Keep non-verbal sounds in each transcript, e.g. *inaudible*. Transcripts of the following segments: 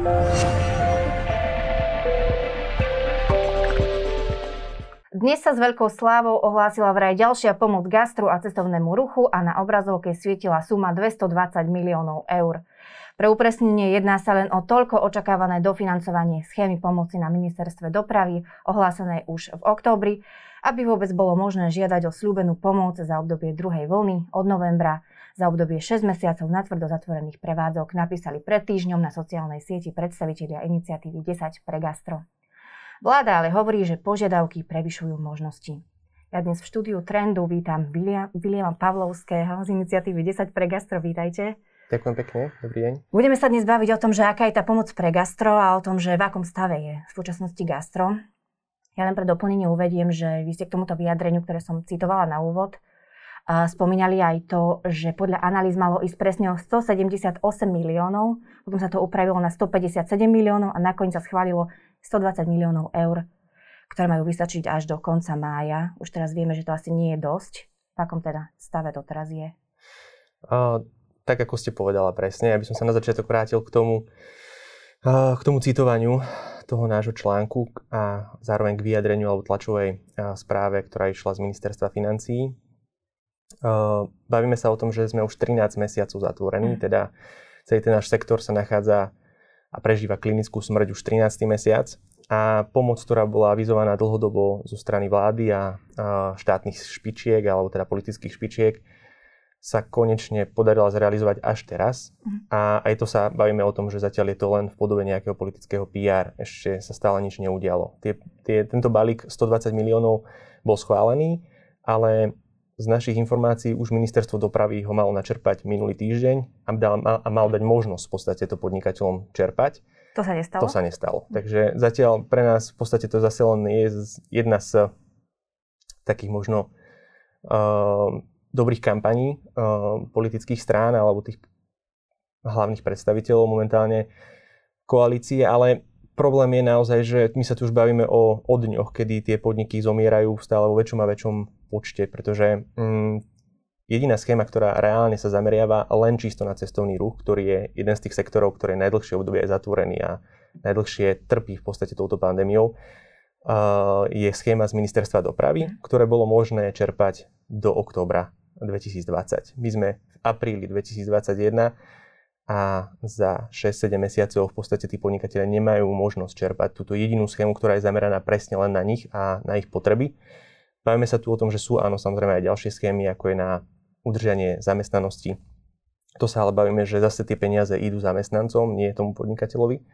Dnes sa s veľkou slávou ohlásila vraj ďalšia pomoc gastru a cestovnému ruchu a na obrazovke svietila suma 220 miliónov eur. Pre upresnenie jedná sa len o toľko očakávané dofinancovanie schémy pomoci na ministerstve dopravy, ohlásené už v októbri, aby vôbec bolo možné žiadať o slúbenú pomoc za obdobie druhej vlny od novembra. Za obdobie 6 mesiacov na tvrdo zatvorených prevádzok napísali pred týždňom na sociálnej sieti predstavitelia iniciatívy 10 pre gastro. Vláda ale hovorí, že požiadavky prevyšujú možnosti. Ja dnes v štúdiu Trendu vítam Viliama Pavlovského z iniciatívy 10 pre gastro. Vítajte. Ďakujem pekne, dobrý deň. Budeme sa dnes baviť o tom, že aká je tá pomoc pre gastro a o tom, že v akom stave je v súčasnosti gastro. Ja len pre doplnenie uvediem, že vy ste k tomuto vyjadreniu, ktoré som citovala na úvod, spomínali aj to, že podľa analýz malo ísť presne o 178 miliónov, potom sa to upravilo na 157 miliónov a nakoniec sa schválilo 120 miliónov eur, ktoré majú vystačiť až do konca mája. Už teraz vieme, že to asi nie je dosť. V akom teda stave to teraz je? Uh, tak ako ste povedala presne, aby som sa na začiatok vrátil k tomu, uh, k tomu citovaniu toho nášho článku a zároveň k vyjadreniu alebo tlačovej uh, správe, ktorá išla z ministerstva financií. Uh, bavíme sa o tom, že sme už 13 mesiacov zatvorení, mm. teda celý ten náš sektor sa nachádza a prežíva klinickú smrť už 13. mesiac. A pomoc, ktorá bola avizovaná dlhodobo zo strany vlády a, štátnych špičiek, alebo teda politických špičiek, sa konečne podarila zrealizovať až teraz. Mhm. A aj to sa bavíme o tom, že zatiaľ je to len v podobe nejakého politického PR. Ešte sa stále nič neudialo. Tie, tie, tento balík 120 miliónov bol schválený, ale z našich informácií už ministerstvo dopravy ho malo načerpať minulý týždeň a, dal, a mal dať možnosť v podstate to podnikateľom čerpať. To sa nestalo? To sa nestalo. Takže zatiaľ pre nás v podstate to zase len je jedna z takých možno uh, dobrých kampaní uh, politických strán alebo tých hlavných predstaviteľov momentálne koalície, ale problém je naozaj, že my sa tu už bavíme o, o dňoch, kedy tie podniky zomierajú stále vo väčšom a väčšom počte, pretože mm, jediná schéma, ktorá reálne sa zameriava len čisto na cestovný ruch, ktorý je jeden z tých sektorov, ktorý najdlhšie obdobie je zatvorený a najdlhšie trpí v podstate touto pandémiou, uh, je schéma z ministerstva dopravy, ktoré bolo možné čerpať do októbra 2020. My sme v apríli 2021 a za 6-7 mesiacov v podstate tí podnikatelia nemajú možnosť čerpať túto jedinú schému, ktorá je zameraná presne len na nich a na ich potreby. Bavíme sa tu o tom, že sú áno samozrejme aj ďalšie schémy, ako je na udržanie zamestnanosti. To sa ale bavíme, že zase tie peniaze idú zamestnancom, nie tomu podnikateľovi.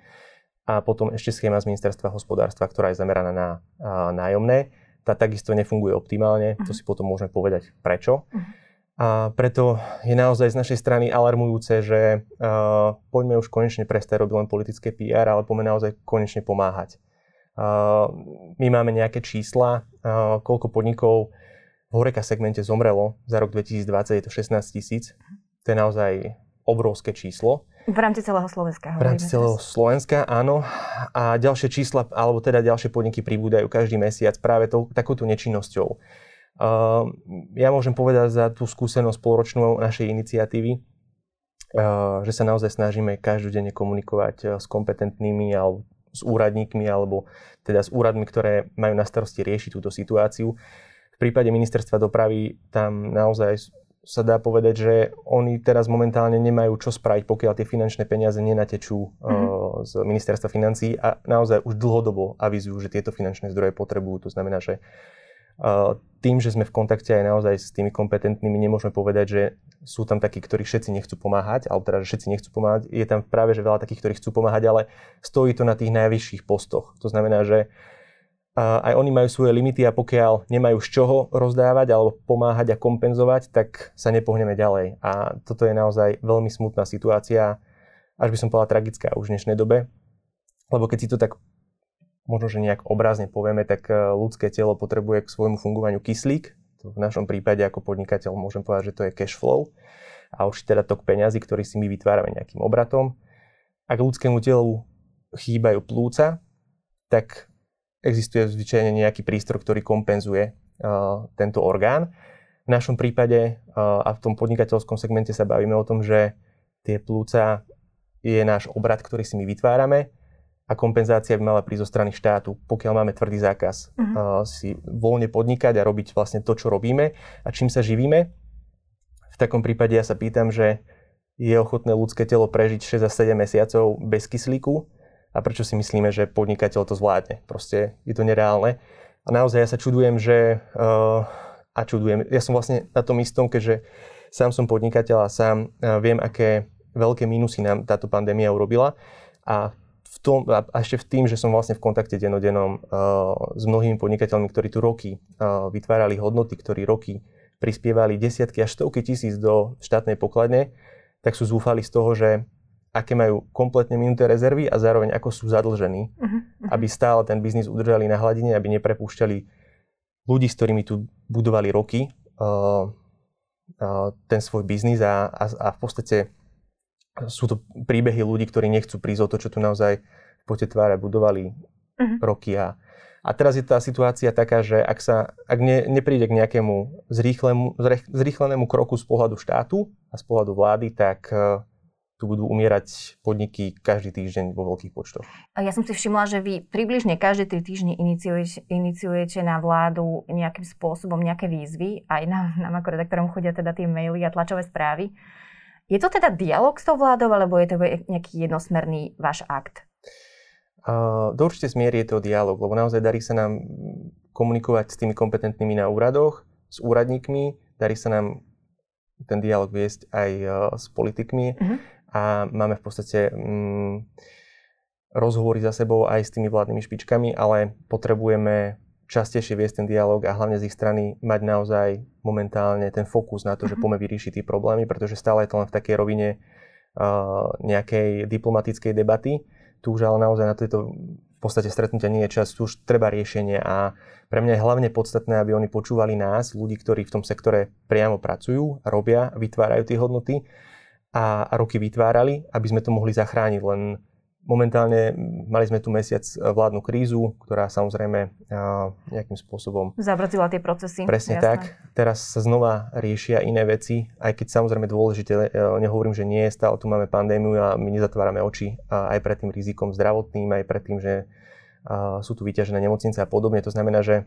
A potom ešte schéma z ministerstva hospodárstva, ktorá je zameraná na nájomné. Tá takisto nefunguje optimálne, to mhm. si potom môžeme povedať prečo. Uh-huh. A preto je naozaj z našej strany alarmujúce, že uh, poďme už konečne prestať robiť len politické PR, ale poďme naozaj konečne pomáhať. Uh, my máme nejaké čísla, uh, koľko podnikov v Horeka segmente zomrelo za rok 2020, je to 16 tisíc. To je naozaj obrovské číslo. V rámci celého Slovenska. V rámci celého Slovenska, áno. A ďalšie čísla, alebo teda ďalšie podniky pribúdajú každý mesiac práve tou, takouto nečinnosťou. Uh, ja môžem povedať za tú skúsenosť polročnú našej iniciatívy, uh, že sa naozaj snažíme každodenne komunikovať s kompetentnými alebo s úradníkmi alebo teda s úradmi, ktoré majú na starosti riešiť túto situáciu. V prípade ministerstva dopravy tam naozaj sa dá povedať, že oni teraz momentálne nemajú čo spraviť, pokiaľ tie finančné peniaze nenatečú mm-hmm. z ministerstva financí a naozaj už dlhodobo avizujú, že tieto finančné zdroje potrebujú. To znamená, že tým, že sme v kontakte aj naozaj s tými kompetentnými, nemôžeme povedať, že sú tam takí, ktorí všetci nechcú pomáhať, alebo teda, že všetci nechcú pomáhať. Je tam práve, že veľa takých, ktorí chcú pomáhať, ale stojí to na tých najvyšších postoch. To znamená, že aj oni majú svoje limity a pokiaľ nemajú z čoho rozdávať alebo pomáhať a kompenzovať, tak sa nepohneme ďalej. A toto je naozaj veľmi smutná situácia, až by som povedala tragická už v dnešnej dobe. Lebo keď si to tak možno, že nejak obrazne povieme, tak e, ľudské telo potrebuje k svojmu fungovaniu kyslík. To v našom prípade ako podnikateľ môžem povedať, že to je cash flow a už teda tok peňazí, ktorý si my vytvárame nejakým obratom. Ak ľudskému telu chýbajú plúca, tak existuje zvyčajne nejaký prístroj, ktorý kompenzuje uh, tento orgán. V našom prípade uh, a v tom podnikateľskom segmente sa bavíme o tom, že tie plúca je náš obrad, ktorý si my vytvárame a kompenzácia by mala prísť zo strany štátu, pokiaľ máme tvrdý zákaz uh-huh. uh, si voľne podnikať a robiť vlastne to, čo robíme a čím sa živíme. V takom prípade ja sa pýtam, že je ochotné ľudské telo prežiť 6 a 7 mesiacov bez kyslíku a prečo si myslíme, že podnikateľ to zvládne. Proste je to nereálne. A naozaj ja sa čudujem, že... Uh, a čudujem. Ja som vlastne na tom istom, keďže sám som podnikateľ a sám uh, viem, aké veľké minusy nám táto pandémia urobila. A v tom, a ešte v tým, že som vlastne v kontakte denodennom uh, s mnohými podnikateľmi, ktorí tu roky uh, vytvárali hodnoty, ktorí roky prispievali desiatky až stovky tisíc do štátnej pokladne, tak sú zúfali z toho, že aké majú kompletne minuté rezervy a zároveň ako sú zadlžení, uh-huh, uh-huh. aby stále ten biznis udržali na hladine, aby neprepúšťali ľudí, s ktorými tu budovali roky uh, uh, ten svoj biznis a, a, a v podstate sú to príbehy ľudí, ktorí nechcú prísť o to, čo tu naozaj v pote tváre budovali uh-huh. roky. A, a teraz je tá situácia taká, že ak, sa, ak ne, nepríde k nejakému zrýchlenému kroku z pohľadu štátu a z pohľadu vlády, tak uh, tu budú umierať podniky každý týždeň vo veľkých počtoch. Ja som si všimla, že vy približne každé tri týždne iniciujete, iniciujete na vládu nejakým spôsobom nejaké výzvy. Aj nám, nám ako redaktorom chodia teda tie maily a tlačové správy. Je to teda dialog s tou vládou, alebo je to nejaký jednosmerný váš akt? Uh, do určitej zmiery je to dialog, lebo naozaj darí sa nám komunikovať s tými kompetentnými na úradoch, s úradníkmi, darí sa nám ten dialog viesť aj uh, s politikmi uh-huh. a máme v podstate um, rozhovory za sebou aj s tými vládnymi špičkami, ale potrebujeme častejšie viesť ten dialog a hlavne z ich strany mať naozaj momentálne ten fokus na to, že mhm. poďme vyriešiť tie problémy, pretože stále je to len v takej rovine uh, nejakej diplomatickej debaty. Tu už ale naozaj na tieto v podstate stretnutia nie je čas, tu už treba riešenie a pre mňa je hlavne podstatné, aby oni počúvali nás, ľudí, ktorí v tom sektore priamo pracujú, robia, vytvárajú tie hodnoty a, a roky vytvárali, aby sme to mohli zachrániť. Len Momentálne mali sme tu mesiac e, vládnu krízu, ktorá samozrejme nejakým spôsobom... Zabrzdila tie procesy. Presne jasné. tak. Teraz sa znova riešia iné veci, aj keď samozrejme dôležité, e, nehovorím, že nie, stále tu máme pandémiu a my nezatvárame oči aj pred tým rizikom zdravotným, aj pred tým, že sú tu vyťažené nemocnice a podobne. To znamená, že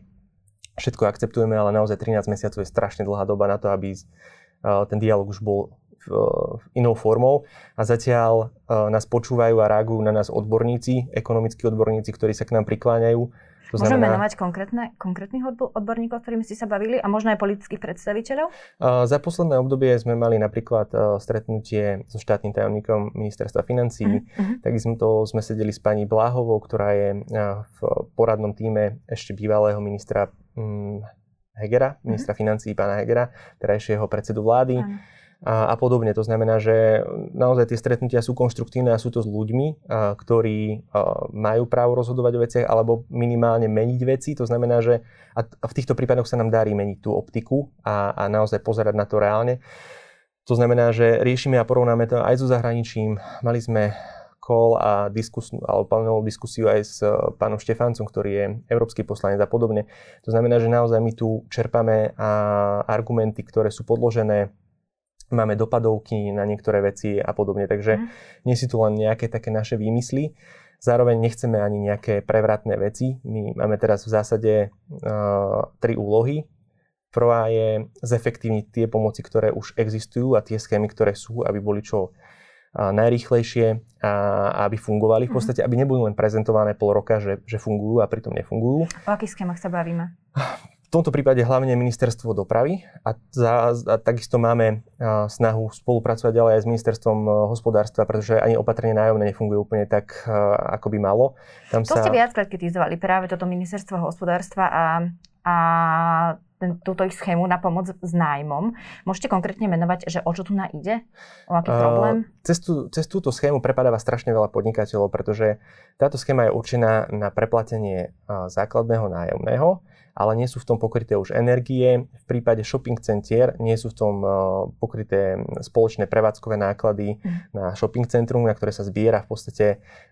všetko akceptujeme, ale naozaj 13 mesiacov je strašne dlhá doba na to, aby ten dialog už bol inou formou a zatiaľ e, nás počúvajú a reagujú na nás odborníci, ekonomickí odborníci, ktorí sa k nám prikláňajú. To Môžeme znamená, menovať konkrétne, konkrétnych odborníkov, ktorými ste sa bavili a možno aj politických predstaviteľov? Uh, za posledné obdobie sme mali napríklad uh, stretnutie so štátnym tajomníkom ministerstva financí. Uh-huh. Takisto sme sedeli s pani Bláhovou, ktorá je uh, v poradnom týme ešte bývalého ministra um, Hegera, ministra uh-huh. financí pána Hegera, terajšieho predsedu vlády. Uh-huh a, a podobne. To znamená, že naozaj tie stretnutia sú konštruktívne a sú to s ľuďmi, a, ktorí a, majú právo rozhodovať o veciach alebo minimálne meniť veci. To znamená, že a, a v týchto prípadoch sa nám darí meniť tú optiku a, a naozaj pozerať na to reálne. To znamená, že riešime a porovnáme to aj so zahraničím. Mali sme call a diskus, alebo panelovú diskusiu aj s pánom Štefáncom, ktorý je európsky poslanec a podobne. To znamená, že naozaj my tu čerpame a argumenty, ktoré sú podložené máme dopadovky na niektoré veci a podobne. Takže mm. nie si tu len nejaké také naše výmysly. Zároveň nechceme ani nejaké prevratné veci. My máme teraz v zásade uh, tri úlohy. Prvá je zefektívniť tie pomoci, ktoré už existujú a tie schémy, ktoré sú, aby boli čo uh, najrýchlejšie a, a aby fungovali. V mhm. podstate, aby nebudú len prezentované pol roka, že, že fungujú a pritom nefungujú. O akých schémach sa bavíme? *sighs* V tomto prípade hlavne ministerstvo dopravy a, za, a takisto máme a, snahu spolupracovať ďalej aj s ministerstvom a, e, hospodárstva, pretože ani opatrenie nájomné nefunguje úplne tak, a, ako by malo. Tam to sa... ste viackrát kritizovali, práve toto ministerstvo hospodárstva a, a ten, túto ich schému na pomoc s nájmom. Môžete konkrétne menovať, že o čo tu na ide? O aký problém? Uh, cez, tú, cez túto schému prepadáva strašne veľa podnikateľov, pretože táto schéma je určená na preplatenie základného nájomného ale nie sú v tom pokryté už energie. V prípade shopping centier nie sú v tom uh, pokryté spoločné prevádzkové náklady mm. na shopping centrum, na ktoré sa zbiera v podstate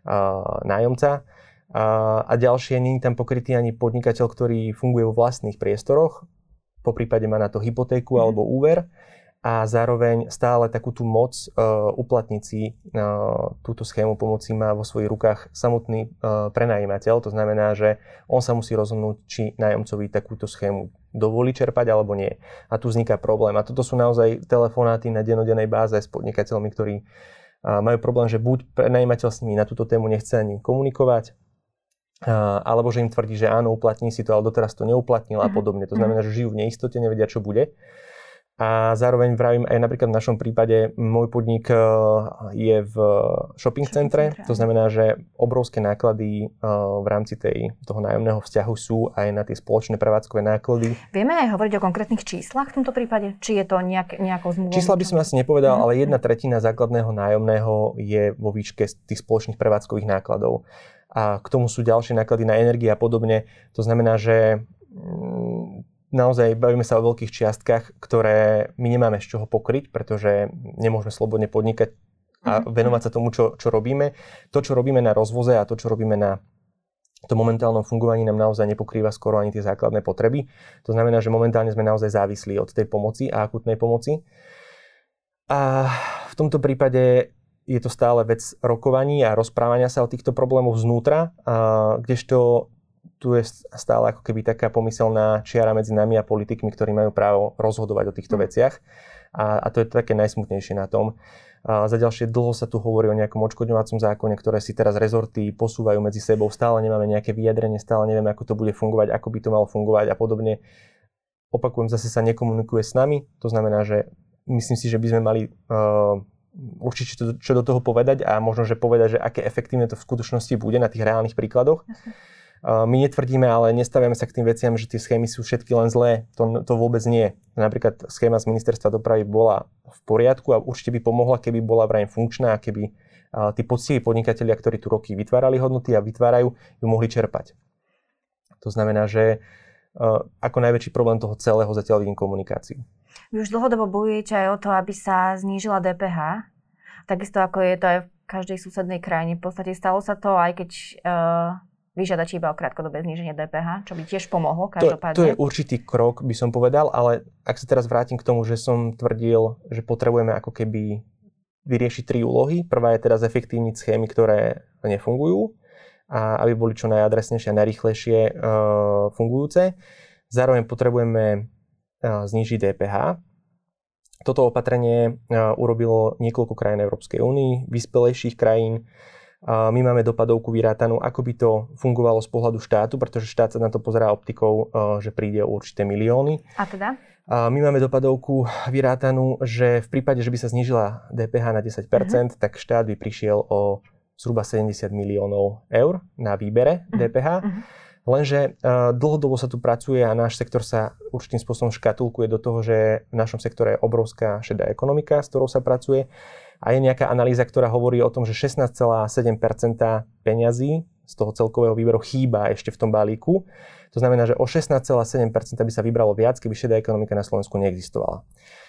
uh, nájomca. A, a ďalšie, nie je tam pokrytý ani podnikateľ, ktorý funguje vo vlastných priestoroch, po prípade má na to hypotéku mm. alebo úver. A zároveň stále takú tú moc uh, uplatniť si uh, túto schému pomoci má vo svojich rukách samotný uh, prenajímateľ. To znamená, že on sa musí rozhodnúť, či nájomcovi takúto schému dovolí čerpať alebo nie. A tu vzniká problém. A toto sú naozaj telefonáty na denodennej báze s podnikateľmi, ktorí uh, majú problém, že buď prenajímateľ s nimi na túto tému nechce ani komunikovať, alebo že im tvrdí, že áno, uplatní si to, ale doteraz to neuplatnil a mhm. podobne. To znamená, že žijú v neistote, nevedia, čo bude. A zároveň vravím aj napríklad v našom prípade, môj podnik e, je v shopping, centre, to znamená, že obrovské náklady e, v rámci tej, toho nájomného vzťahu sú aj na tie spoločné prevádzkové náklady. Vieme aj hovoriť o konkrétnych číslach v tomto prípade? Či je to nejak, nejakou zmluvou? Čísla by som asi nepovedal, mm. ale jedna tretina základného nájomného je vo výške tých spoločných prevádzkových nákladov. A k tomu sú ďalšie náklady na energie a podobne. To znamená, že mm, naozaj bavíme sa o veľkých čiastkách, ktoré my nemáme z čoho pokryť, pretože nemôžeme slobodne podnikať a mhm. venovať sa tomu, čo, čo robíme. To, čo robíme na rozvoze a to, čo robíme na to momentálnom fungovaní nám naozaj nepokrýva skoro ani tie základné potreby. To znamená, že momentálne sme naozaj závislí od tej pomoci a akutnej pomoci. A v tomto prípade je to stále vec rokovaní a rozprávania sa o týchto problémoch znútra, a kdežto tu je stále ako keby taká pomyselná čiara medzi nami a politikmi, ktorí majú právo rozhodovať o týchto mm. veciach. A, a to je také najsmutnejšie na tom. A za ďalšie dlho sa tu hovorí o nejakom odškodňovacom zákone, ktoré si teraz rezorty posúvajú medzi sebou. Stále nemáme nejaké vyjadrenie, stále nevieme, ako to bude fungovať, ako by to malo fungovať a podobne. Opakujem, zase sa nekomunikuje s nami. To znamená, že myslím si, že by sme mali uh, určite čo, čo do toho povedať a možno, že povedať, že aké efektívne to v skutočnosti bude na tých reálnych príkladoch. Jasne. My netvrdíme, ale nestavíme sa k tým veciam, že tie schémy sú všetky len zlé. To, to vôbec nie. Napríklad schéma z ministerstva dopravy bola v poriadku a určite by pomohla, keby bola vraj funkčná a keby tí poctiví podnikatelia, ktorí tu roky vytvárali hodnoty a vytvárajú, ju mohli čerpať. To znamená, že ako najväčší problém toho celého zatiaľ vidím komunikáciu. Vy už dlhodobo bojujete aj o to, aby sa znížila DPH, takisto ako je to aj v každej susednej krajine. V podstate stalo sa to, aj keď uh, vyžiadať iba o krátkodobé zníženie DPH, čo by tiež pomohlo každopádne. To, to je určitý krok, by som povedal, ale ak sa teraz vrátim k tomu, že som tvrdil, že potrebujeme ako keby vyriešiť tri úlohy. Prvá je teda zefektívniť schémy, ktoré nefungujú a aby boli čo najadresnejšie a najrychlejšie uh, fungujúce. Zároveň potrebujeme uh, znižiť DPH. Toto opatrenie uh, urobilo niekoľko krajín Európskej únii, vyspelejších krajín, my máme dopadovku vyrátanú, ako by to fungovalo z pohľadu štátu, pretože štát sa na to pozerá optikou, e, že príde o určité milióny. A teda? My máme dopadovku vyrátanú, že v prípade, že by sa znížila DPH na 10%, uh-huh. Mhm. tak štát by prišiel o zhruba 70 miliónov eur na výbere DPH. Uh-huh. Mhm. Lenže uh, dlhodobo sa tu pracuje a náš sektor sa určitým spôsobom škatulkuje do toho, že v našom sektore je obrovská šedá ekonomika, s ktorou sa pracuje a je nejaká analýza, ktorá hovorí o tom, že 16,7% peňazí z toho celkového výberu chýba ešte v tom balíku. To znamená, že o 16,7% by sa vybralo viac, keby šedá ekonomika na Slovensku neexistovala.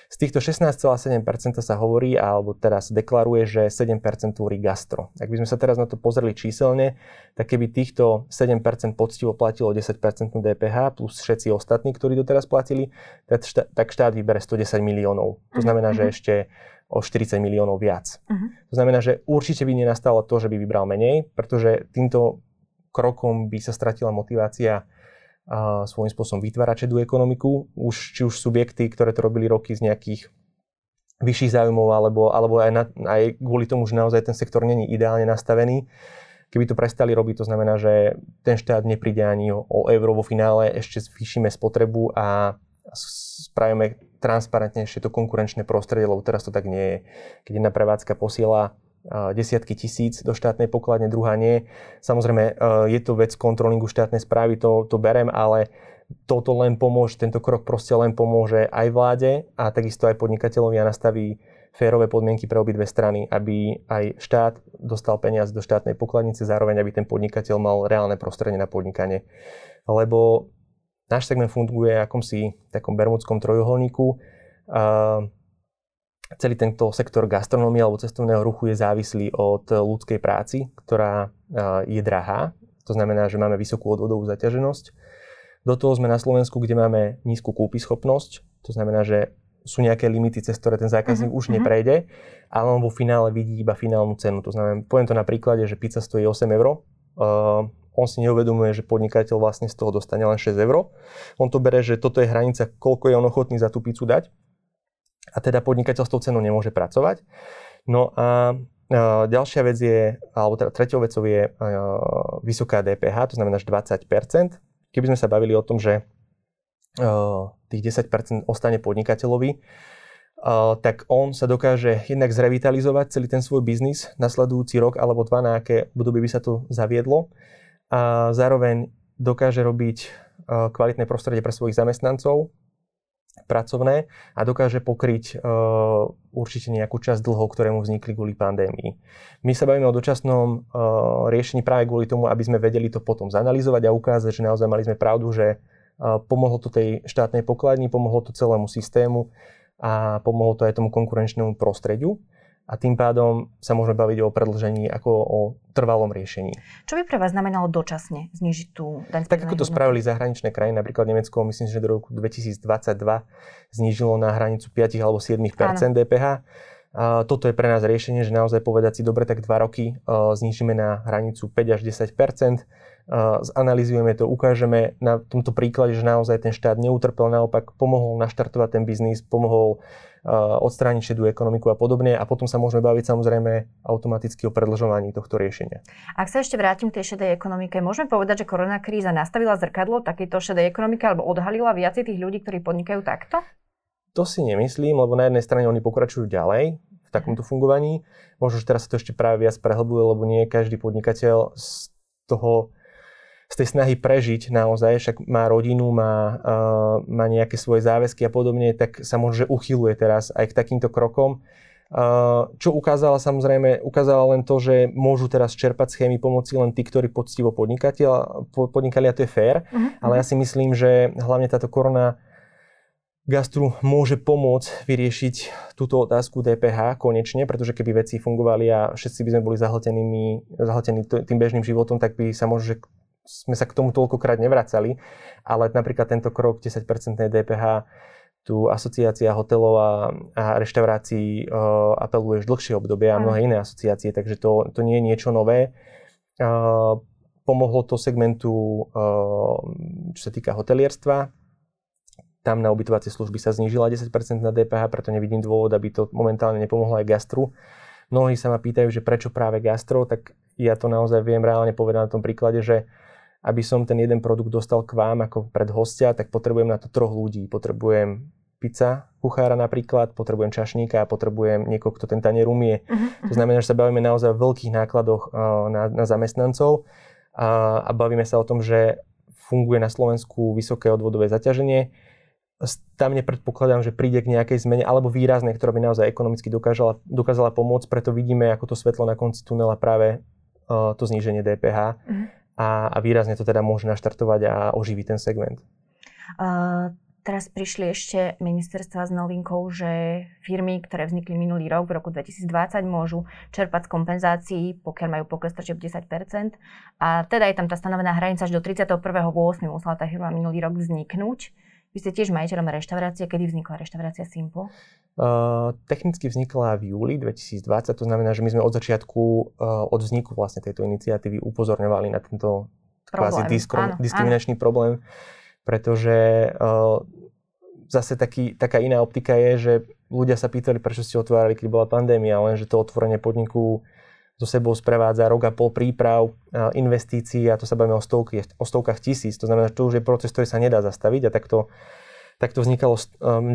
Z týchto 16,7% sa hovorí, alebo teraz deklaruje, že 7% tvorí gastro. Ak by sme sa teraz na to pozreli číselne, tak keby týchto 7% poctivo platilo 10% DPH plus všetci ostatní, ktorí doteraz platili, tak štát vybere 110 miliónov. To znamená, že mhm. ešte o 40 miliónov viac. Uh-huh. To znamená, že určite by nenastalo to, že by vybral menej, pretože týmto krokom by sa stratila motivácia a svojím spôsobom vytvárať šedú ekonomiku, už, či už subjekty, ktoré to robili roky z nejakých vyšších záujmov, alebo, alebo aj, na, aj kvôli tomu, že naozaj ten sektor není ideálne nastavený. Keby to prestali robiť, to znamená, že ten štát nepríde ani o, o euro vo finále, ešte zvýšime spotrebu a spravíme transparentnejšie to konkurenčné prostredie, lebo teraz to tak nie je. Keď jedna prevádzka posiela desiatky tisíc do štátnej pokladne, druhá nie. Samozrejme, e, je to vec kontrolingu štátnej správy, to, to berem, ale toto len pomôže, tento krok proste len pomôže aj vláde a takisto aj podnikateľovi a nastaví férové podmienky pre obidve strany, aby aj štát dostal peniaze do štátnej pokladnice, zároveň aby ten podnikateľ mal reálne prostredie na podnikanie. Lebo Náš segment funguje akomsi takom bermudskom trojuholníku. celý tento sektor gastronómie alebo cestovného ruchu je závislý od ľudskej práci, ktorá je drahá. To znamená, že máme vysokú odvodovú zaťaženosť. Do toho sme na Slovensku, kde máme nízku kúpyschopnosť. To znamená, že sú nejaké limity, cez ktoré ten zákazník uh-huh, už neprejde, ale on vo finále vidí iba finálnu cenu. To znamená, poviem to na príklade, že pizza stojí 8 eur, uh, on si neuvedomuje, že podnikateľ vlastne z toho dostane len 6 eur. On to bere, že toto je hranica, koľko je on ochotný za tú pizzu dať. A teda podnikateľ s tou cenou nemôže pracovať. No a ďalšia vec je, alebo teda treťou vecou je vysoká DPH, to znamená až 20%. Keby sme sa bavili o tom, že tých 10% ostane podnikateľovi, tak on sa dokáže jednak zrevitalizovať celý ten svoj biznis nasledujúci rok alebo dva, na aké obdobie by sa to zaviedlo a zároveň dokáže robiť kvalitné prostredie pre svojich zamestnancov, pracovné a dokáže pokryť uh, určite nejakú časť dlhov, ktoré mu vznikli kvôli pandémii. My sa bavíme o dočasnom uh, riešení práve kvôli tomu, aby sme vedeli to potom zanalizovať a ukázať, že naozaj mali sme pravdu, že pomohlo to tej štátnej pokladni, pomohlo to celému systému a pomohlo to aj tomu konkurenčnému prostrediu a tým pádom sa môžeme baviť o predlžení ako o trvalom riešení. Čo by pre vás znamenalo dočasne znižiť tú daň Tak ako to hodnoty? spravili zahraničné krajiny, napríklad Nemecko, myslím, že do roku 2022 znížilo na hranicu 5 alebo 7% DPH. A toto je pre nás riešenie, že naozaj povedať si, dobre, tak 2 roky uh, znižíme na hranicu 5 až 10 uh, zanalizujeme to, ukážeme na tomto príklade, že naozaj ten štát neutrpel, naopak pomohol naštartovať ten biznis, pomohol odstrániť šedú ekonomiku a podobne a potom sa môžeme baviť samozrejme automaticky o predlžovaní tohto riešenia. Ak sa ešte vrátim k tej šedej ekonomike, môžeme povedať, že korona kríza nastavila zrkadlo takejto šedej ekonomike alebo odhalila viacej tých ľudí, ktorí podnikajú takto? To si nemyslím, lebo na jednej strane oni pokračujú ďalej v takomto fungovaní. Možno, že teraz sa to ešte práve viac prehlbuje, lebo nie každý podnikateľ z toho z tej snahy prežiť naozaj, však má rodinu, má, uh, má nejaké svoje záväzky a podobne, tak sa možno uchyluje teraz aj k takýmto krokom. Uh, čo ukázala samozrejme, ukázala len to, že môžu teraz čerpať schémy pomoci len tí, ktorí poctivo podnikali a to je fér, uh-huh. ale ja si myslím, že hlavne táto korona gastru môže pomôcť vyriešiť túto otázku DPH konečne, pretože keby veci fungovali a všetci by sme boli zahltení tým bežným životom, tak by sa možno sme sa k tomu toľkokrát nevracali, ale napríklad tento krok 10% DPH tu asociácia hotelov a, a reštaurácií uh, apeluje už dlhšie obdobie a mnohé iné asociácie, takže to, to nie je niečo nové. Uh, pomohlo to segmentu, uh, čo sa týka hotelierstva. Tam na ubytovacie služby sa znížila 10% na DPH, preto nevidím dôvod, aby to momentálne nepomohlo aj gastru. Mnohí sa ma pýtajú, že prečo práve gastro, tak ja to naozaj viem reálne povedať na tom príklade, že aby som ten jeden produkt dostal k vám ako pred hostia, tak potrebujem na to troch ľudí. Potrebujem pizza, kuchára napríklad, potrebujem čašníka a potrebujem niekoho, kto ten tanier umie. Uh-huh. To znamená, že sa bavíme naozaj o veľkých nákladoch uh, na, na zamestnancov a, a bavíme sa o tom, že funguje na Slovensku vysoké odvodové zaťaženie. Tam nepredpokladám, že príde k nejakej zmene alebo výraznej, ktorá by naozaj ekonomicky dokážala, dokázala pomôcť, preto vidíme ako to svetlo na konci tunela práve uh, to zníženie DPH. Uh-huh a, a výrazne to teda môže naštartovať a oživiť ten segment. Uh, teraz prišli ešte ministerstva s novinkou, že firmy, ktoré vznikli minulý rok, v roku 2020, môžu čerpať z kompenzácií, pokiaľ majú pokles tržeb 10 A teda je tam tá stanovená hranica až do 31.8. musela tá firma minulý rok vzniknúť. Vy ste tiež majiteľom reštaurácie. Kedy vznikla reštaurácia Simple? Uh, technicky vznikla v júli 2020, to znamená, že my sme od začiatku, uh, od vzniku vlastne tejto iniciatívy upozorňovali na tento kvázi diskro, áno, diskriminačný áno. problém, pretože uh, zase taký, taká iná optika je, že ľudia sa pýtali, prečo ste otvárali, keď bola pandémia, lenže to otvorenie podniku so sebou sprevádza rok a pol príprav, investícií a to sa bavíme o, stovky, o stovkách tisíc. To znamená, že to už je proces, ktorý sa nedá zastaviť a takto, takto vznikalo,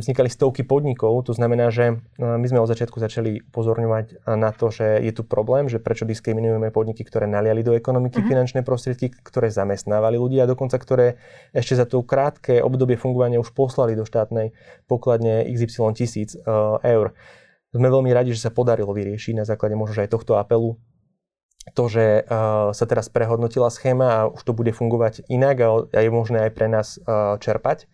vznikali stovky podnikov. To znamená, že my sme od začiatku začali upozorňovať na to, že je tu problém, že prečo diskriminujeme podniky, ktoré naliali do ekonomiky uh-huh. finančné prostriedky, ktoré zamestnávali ľudí a dokonca ktoré ešte za to krátke obdobie fungovania už poslali do štátnej pokladne XY tisíc eur sme veľmi radi, že sa podarilo vyriešiť na základe možno aj tohto apelu to, že uh, sa teraz prehodnotila schéma a už to bude fungovať inak a, a je možné aj pre nás uh, čerpať.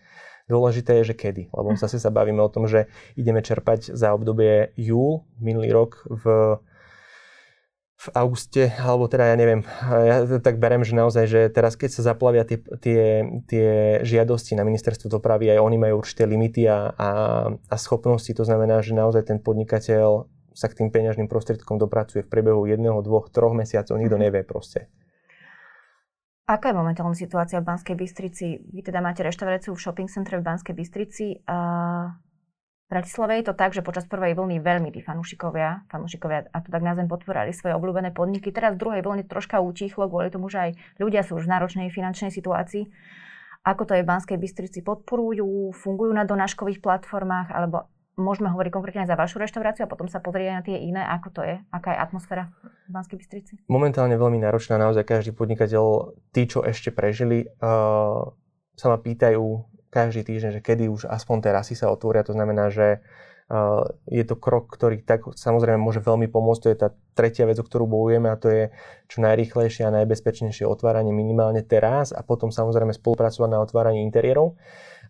Dôležité je, že kedy. Lebo zase sa bavíme o tom, že ideme čerpať za obdobie júl minulý rok v v auguste, alebo teda ja neviem, ja tak berem, že naozaj, že teraz keď sa zaplavia tie, tie, tie žiadosti na ministerstvo dopravy, aj oni majú určité limity a, a, a schopnosti, to znamená, že naozaj ten podnikateľ sa k tým peňažným prostriedkom dopracuje v priebehu jedného, dvoch, troch mesiacov, nikto mhm. nevie proste. Aká je momentálna situácia v Banskej Bystrici? Vy teda máte reštauráciu v shopping centre v Banskej Bystrici. A Bratislave je to tak, že počas prvej vlny veľmi tí fanúšikovia, fanúšikovia a to tak na zem potvorali svoje obľúbené podniky. Teraz v druhej vlne troška utichlo kvôli tomu, že aj ľudia sú už v náročnej finančnej situácii. Ako to je v Banskej Bystrici? Podporujú, fungujú na donáškových platformách alebo môžeme hovoriť konkrétne za vašu reštauráciu a potom sa pozrieť na tie iné, ako to je, aká je atmosféra v Banskej Bystrici? Momentálne veľmi náročná, naozaj každý podnikateľ, tí, čo ešte prežili, uh, sa ma pýtajú, každý týždeň, že kedy už aspoň terasy sa otvoria. To znamená, že uh, je to krok, ktorý tak samozrejme môže veľmi pomôcť. To je tá tretia vec, o ktorú bojujeme a to je čo najrýchlejšie a najbezpečnejšie otváranie minimálne teraz a potom samozrejme spolupracovať na otváraní interiérov.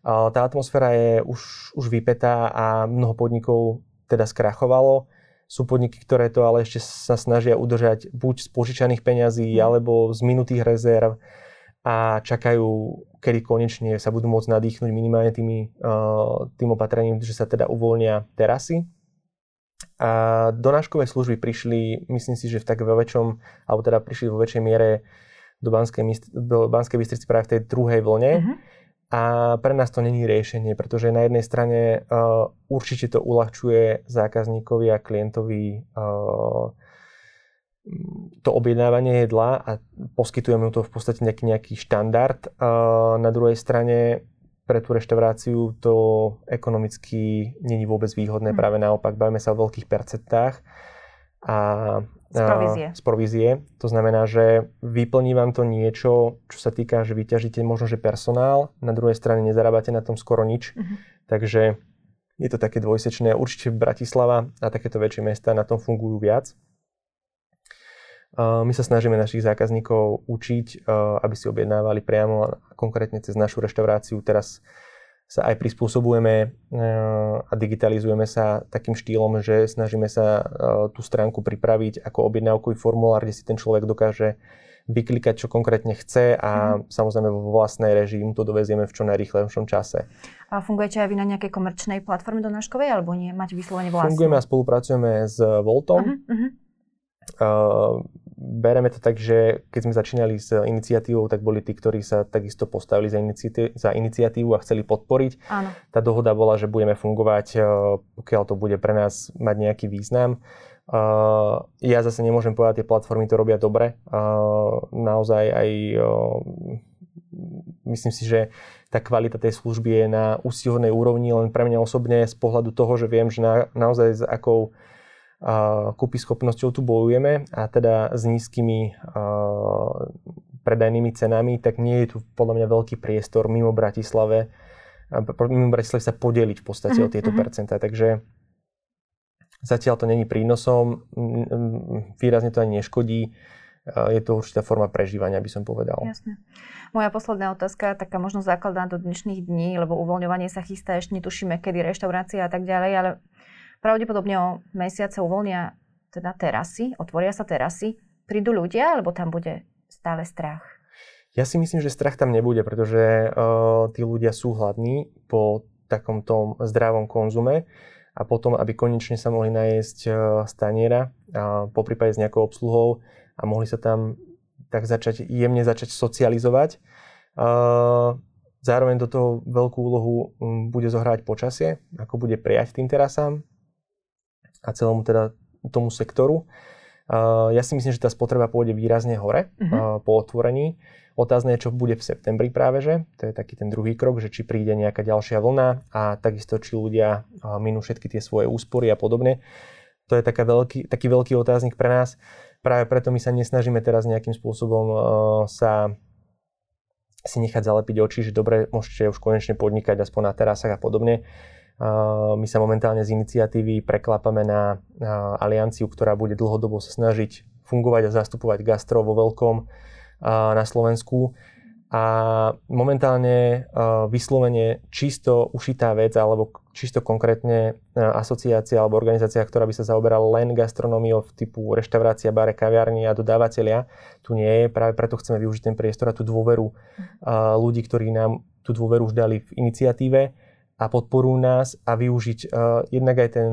Tá atmosféra je už, už vypetá a mnoho podnikov teda skrachovalo. Sú podniky, ktoré to ale ešte sa snažia udržať buď z požičaných peňazí alebo z minutých rezerv a čakajú, kedy konečne sa budú môcť nadýchnuť minimálne tými, uh, tým opatrením, že sa teda uvoľnia terasy. A donáškové služby prišli, myslím si, že v tak vo väčšom, alebo teda prišli vo väčšej miere do Banskej, do Banskej Bystrici práve v tej druhej vlne. Uh-huh. A pre nás to není riešenie, pretože na jednej strane uh, určite to uľahčuje zákazníkovi a klientovi uh, to objednávanie jedla a poskytujeme to v podstate nejaký, nejaký štandard. Na druhej strane pre tú reštauráciu to ekonomicky není vôbec výhodné, hmm. práve naopak, bavíme sa o veľkých percentách. A, z provízie. Z provízie. To znamená, že vyplní vám to niečo, čo sa týka, že vyťažíte možno, že personál, na druhej strane nezarábate na tom skoro nič. Uh-huh. Takže je to také dvojsečné. Určite Bratislava a takéto väčšie mesta na tom fungujú viac. My sa snažíme našich zákazníkov učiť, aby si objednávali priamo konkrétne cez našu reštauráciu. Teraz sa aj prispôsobujeme a digitalizujeme sa takým štýlom, že snažíme sa tú stránku pripraviť ako objednávkový formulár, kde si ten človek dokáže vyklikať, čo konkrétne chce a mm. samozrejme vo vlastnej režii mu to dovezieme v čo najrýchlejšom čase. A fungujete aj vy na nejakej komerčnej platforme donáškovej alebo nie? Máte vyslovene vlastnú? Fungujeme a spolupracujeme s Voltom. Uh-huh, uh-huh. Uh, bereme to tak, že keď sme začínali s iniciatívou, tak boli tí, ktorí sa takisto postavili za, iniciatívu, za iniciatívu a chceli podporiť. Áno. Tá dohoda bola, že budeme fungovať, uh, pokiaľ to bude pre nás mať nejaký význam. Uh, ja zase nemôžem povedať, tie platformy to robia dobre. Uh, naozaj aj myslím si, že tá kvalita tej služby je na úsilovnej úrovni, len pre mňa osobne z pohľadu toho, že viem, že na, naozaj s akou kúpy schopnosťou tu bojujeme a teda s nízkymi predajnými cenami, tak nie je tu podľa mňa veľký priestor mimo Bratislave, mimo Bratislave sa podeliť v podstate mm-hmm. o mhm, tieto mhm. percentá. Takže zatiaľ to není prínosom, výrazne to ani neškodí. Je to určitá forma prežívania, by som povedal. Jasne. Moja posledná otázka, taká možno základná do dnešných dní, lebo uvoľňovanie sa chystá, ešte netušíme, kedy reštaurácia a tak ďalej, ale Pravdepodobne o mesiace uvoľnia teda terasy, otvoria sa terasy. Prídu ľudia, alebo tam bude stále strach? Ja si myslím, že strach tam nebude, pretože uh, tí ľudia sú hladní po takom zdravom konzume a potom, aby konečne sa mohli najesť uh, staniera, uh, po prípade s nejakou obsluhou a mohli sa tam tak začať, jemne začať socializovať. Uh, zároveň do toho veľkú úlohu bude zohrávať počasie, ako bude prijať tým terasám, a celému teda tomu sektoru. Uh, ja si myslím, že tá spotreba pôjde výrazne hore uh-huh. uh, po otvorení. Otázne je, čo bude v septembri práve, že? To je taký ten druhý krok, že či príde nejaká ďalšia vlna a takisto, či ľudia uh, minú všetky tie svoje úspory a podobne. To je taká veľký, taký veľký otáznik pre nás. Práve preto my sa nesnažíme teraz nejakým spôsobom uh, sa si nechať zalepiť oči, že dobre, môžete už konečne podnikať aspoň na terasách a podobne my sa momentálne z iniciatívy preklápame na alianciu, ktorá bude dlhodobo sa snažiť fungovať a zastupovať gastro vo veľkom na Slovensku. A momentálne vyslovene čisto ušitá vec, alebo čisto konkrétne asociácia alebo organizácia, ktorá by sa zaoberala len gastronómiou typu reštaurácia, bare, kaviarni a dodávateľia. Tu nie je, práve preto chceme využiť ten priestor a tú dôveru ľudí, ktorí nám tú dôveru už dali v iniciatíve a podporujú nás a využiť uh, jednak aj ten,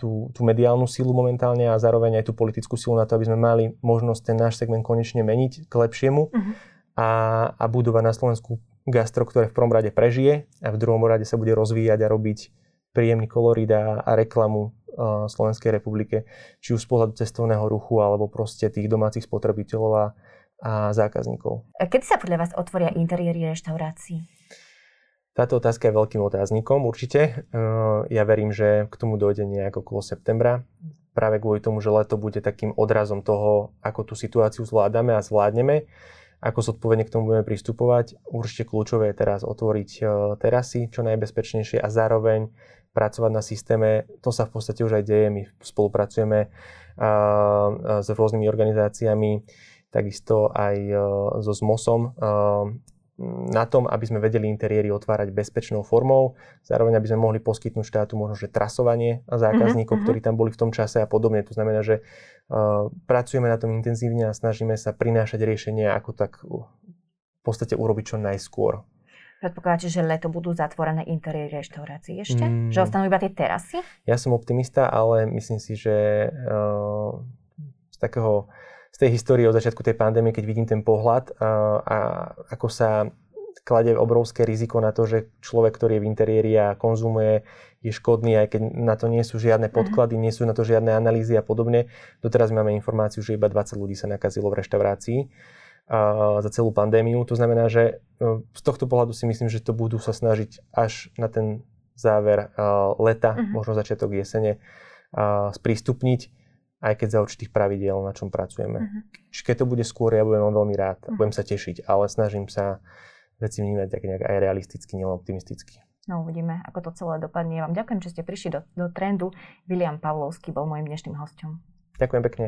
tú, tú mediálnu silu momentálne a zároveň aj tú politickú silu na to, aby sme mali možnosť ten náš segment konečne meniť k lepšiemu uh-huh. a, a budovať na Slovensku gastro, ktoré v prvom rade prežije a v druhom rade sa bude rozvíjať a robiť príjemný kolorit a, a reklamu uh, Slovenskej republike, či už z pohľadu cestovného ruchu alebo proste tých domácich spotrebiteľov a, a zákazníkov. Kedy sa podľa vás otvoria interiéry reštaurácií? Táto otázka je veľkým otáznikom určite. Ja verím, že k tomu dojde nejak okolo septembra. Práve kvôli tomu, že leto bude takým odrazom toho, ako tú situáciu zvládame a zvládneme, ako zodpovedne k tomu budeme pristupovať. Určite kľúčové je teraz otvoriť terasy čo najbezpečnejšie a zároveň pracovať na systéme. To sa v podstate už aj deje. My spolupracujeme s rôznymi organizáciami, takisto aj so ZMOSom, na tom, aby sme vedeli interiéry otvárať bezpečnou formou, zároveň aby sme mohli poskytnúť štátu možno, že trasovanie zákazníkov, uh-huh. ktorí tam boli v tom čase a podobne. To znamená, že uh, pracujeme na tom intenzívne a snažíme sa prinášať riešenia, ako tak uh, v podstate urobiť čo najskôr. Predpokladáte, že leto budú zatvorené interiéry reštaurácií ešte? Mm. Že ostanú iba tie terasy? Ja som optimista, ale myslím si, že uh, z takého z tej histórie od začiatku tej pandémie, keď vidím ten pohľad a, a ako sa kladie obrovské riziko na to, že človek, ktorý je v interiéri a konzumuje, je škodný, aj keď na to nie sú žiadne mhm. podklady, nie sú na to žiadne analýzy a podobne. Doteraz máme informáciu, že iba 20 ľudí sa nakazilo v reštaurácii za celú pandémiu. To znamená, že e, z tohto pohľadu si myslím, že to budú sa snažiť až na ten záver a, leta, uh-huh. možno začiatok jesene, sprístupniť aj keď za určitých pravidiel, na čom pracujeme. Uh-huh. Čiže keď to bude skôr, ja budem veľmi rád, uh-huh. budem sa tešiť, ale snažím sa veci vnímať tak nejak aj realisticky, nielen optimisticky. No uvidíme, ako to celé dopadne. Ja vám ďakujem, že ste prišli do, do trendu. William Pavlovský bol môjim dnešným hostom. Ďakujem pekne.